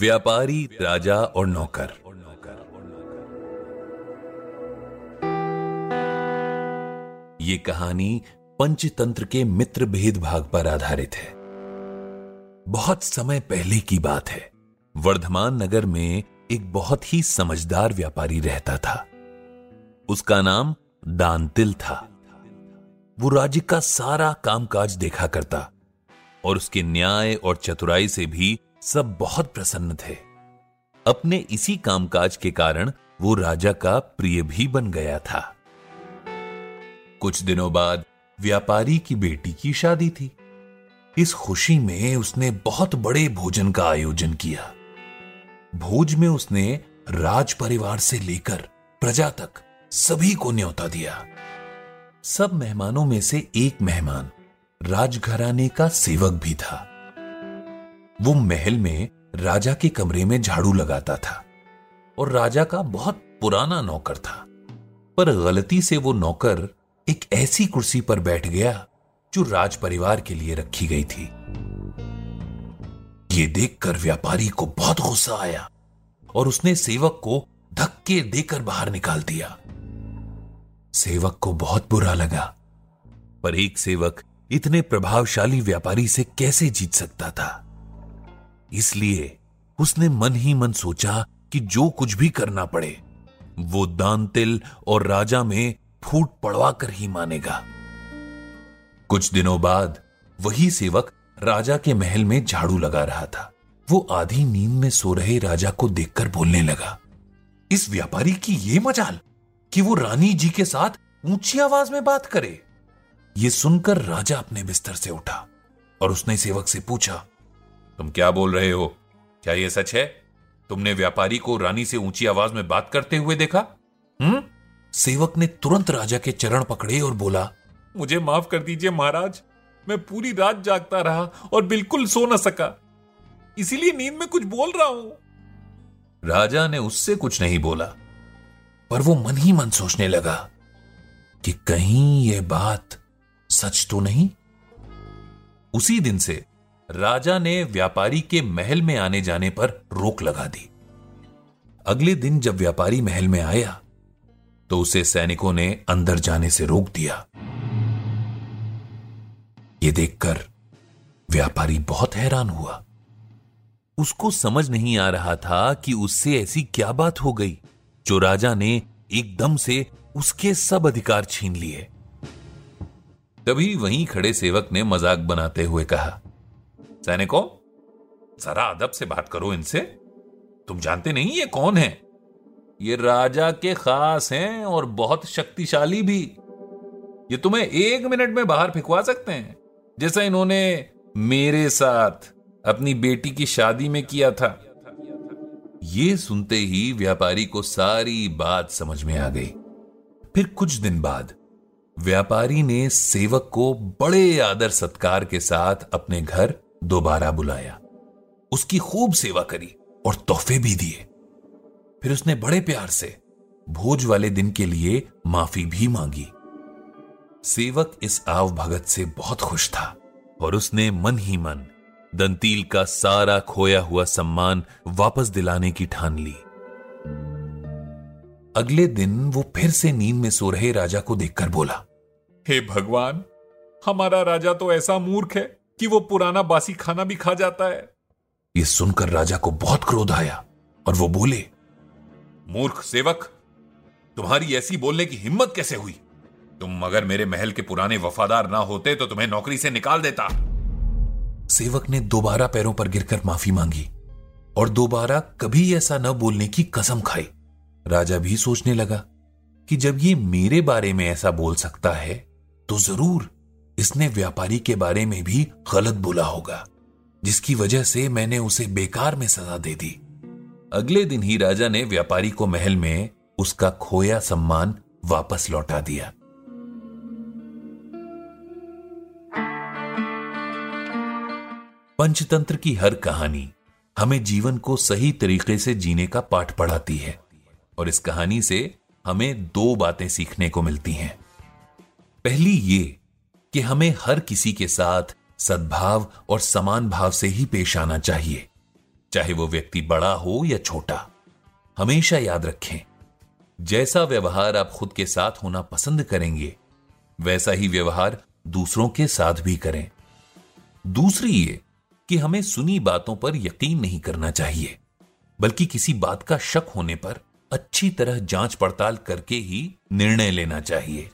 व्यापारी, राजा और नौकर। ये कहानी पंचतंत्र के मित्र भेदभाग पर आधारित है। बहुत समय पहले की बात है। वर्धमान नगर में एक बहुत ही समझदार व्यापारी रहता था। उसका नाम दानतिल था। वो राज्य का सारा कामकाज देखा करता और उसके न्याय और चतुराई से भी सब बहुत प्रसन्न थे। अपने इसी कामकाज के कारण वो राजा का प्रिय भी बन गया था। कुछ दिनों बाद व्यापारी की बेटी की शादी थी। इस खुशी में उसने बहुत बड़े भोजन का आयोजन किया। भोज में उसने राज परिवार से लेकर प्रजा तक सभी को न्योता दिया। सब मेहमानों में से एक मेहमान राजघराने का सेवक भी था। वो महल में राजा के कमरे में झाड़ू लगाता था और राजा का बहुत पुराना नौकर था। पर गलती से वो नौकर एक ऐसी कुर्सी पर बैठ गया जो राज परिवार के लिए रखी गई थी। ये देखकर व्यापारी को बहुत गुस्सा आया और उसने सेवक को धक्के देकर बाहर निकाल दिया। सेवक को बहुत बुरा लगा, पर एक सेवक इतने प्रभावशाली व्यापारी से कैसे जीत सकता था? इसलिए उसने मन ही मन सोचा कि जो कुछ भी करना पड़े, वो दान तिल और राजा में फूट पड़वा कर ही मानेगा। कुछ दिनों बाद वही सेवक राजा के महल में झाड़ू लगा रहा था। वो आधी नींद में सो रहे राजा को देखकर बोलने लगा, इस व्यापारी की ये मजाल कि वो रानी जी के साथ ऊँची आवाज़ में बात करे। ये सुनकर राजा अपने बिस्तर से उठा और उसने सेवक से पूछा तुम क्या बोल रहे हो? क्या यह सच है? तुमने व्यापारी को रानी से ऊँची आवाज़ में बात करते हुए देखा? हम्म? सेवक ने तुरंत राजा के चरण पकड़े और बोला, मुझे माफ़ कर दीजिए महाराज, मैं पूरी रात जागता रहा और बिल्कुल सो न सका। इसीलिए नींद में कुछ बोल रहा हूँ। राजा ने उससे कुछ नहीं बोला, पर वो मन ही मन सोचने लगा कि कहीं यह बात सच तो नहीं? उसी दिन से राजा ने व्यापारी के महल में आने जाने पर रोक लगा दी। अगले दिन जब व्यापारी महल में आया तो उसे सैनिकों ने अंदर जाने से रोक दिया। ये देखकर व्यापारी बहुत हैरान हुआ। उसको समझ नहीं आ रहा था कि उससे ऐसी क्या बात हो गई, जो राजा ने एकदम से उसके सब अधिकार छीन लिए। तभी वहीं खड़े सेवक ने मज़ाक बनाते हुए कहा सैनिकों, जरा अदब से बात करो इनसे। तुम जानते नहीं ये कौन है? ये राजा के खास हैं और बहुत शक्तिशाली भी। ये तुम्हें एक मिनट में बाहर फिकवा सकते हैं, जैसा इन्होंने मेरे साथ अपनी बेटी की शादी में किया था। ये सुनते ही व्यापारी को सारी बात समझ में आ गई। फिर कुछ दिन बाद व्यापारी ने सेवक को बड़े आदर सत्कार के साथ अपने घर दोबारा बुलाया। उसकी खूब सेवा करी और तोहफे भी दिए। फिर उसने बड़े प्यार से भोज वाले दिन के लिए माफ़ी भी मांगी। सेवक इस आव भगत से बहुत खुश था और उसने मन ही मन दंतील का सारा खोया हुआ सम्मान वापस दिलाने की ठान ली। अगले दिन वो फिर से नींद में सो रहे राजा को देखकर बोला, हे hey भगवान, हमारा राजा तो ऐसा मूर्ख है। कि वो पुराना बासी खाना भी खा जाता है। ये सुनकर राजा को बहुत क्रोध आया और वो बोले मूर्ख सेवक तुम्हारी ऐसी बोलने की हिम्मत कैसे हुई? तुम अगर मेरे महल के पुराने वफादार ना होते तो तुम्हें नौकरी से निकाल देता। सेवक ने दोबारा पैरों पर गिरकर माफ़ी मांगी और दोबारा कभी ऐसा न बोलने की कसम खाई। राजा भी सोचने लगा कि जब ये मेरे बारे में ऐसा बोल सकता है तो ज़रूर इसने व्यापारी के बारे में भी गलत बोला होगा, जिसकी वजह से मैंने उसे बेकार में सजा दे दी। अगले दिन ही राजा ने व्यापारी को महल में उसका खोया सम्मान वापस लौटा दिया। पंचतंत्र की हर कहानी हमें जीवन को सही तरीके से जीने का पाठ पढ़ाती है, और इस कहानी से हमें दो बातें सीखने को मिलती हैं। पहली ये कि हमें हर किसी के साथ सद्भाव और समान भाव से ही पेश आना चाहिए, चाहे वो व्यक्ति बड़ा हो या छोटा। हमेशा याद रखें, जैसा व्यवहार आप खुद के साथ होना पसंद करेंगे, वैसा ही व्यवहार दूसरों के साथ भी करें। दूसरी ये कि हमें सुनी बातों पर यकीन नहीं करना चाहिए, बल्कि किसी बात का शक होने पर अच्छी तरह जाँच पड़ताल करके ही निर्णय लेना चाहिए।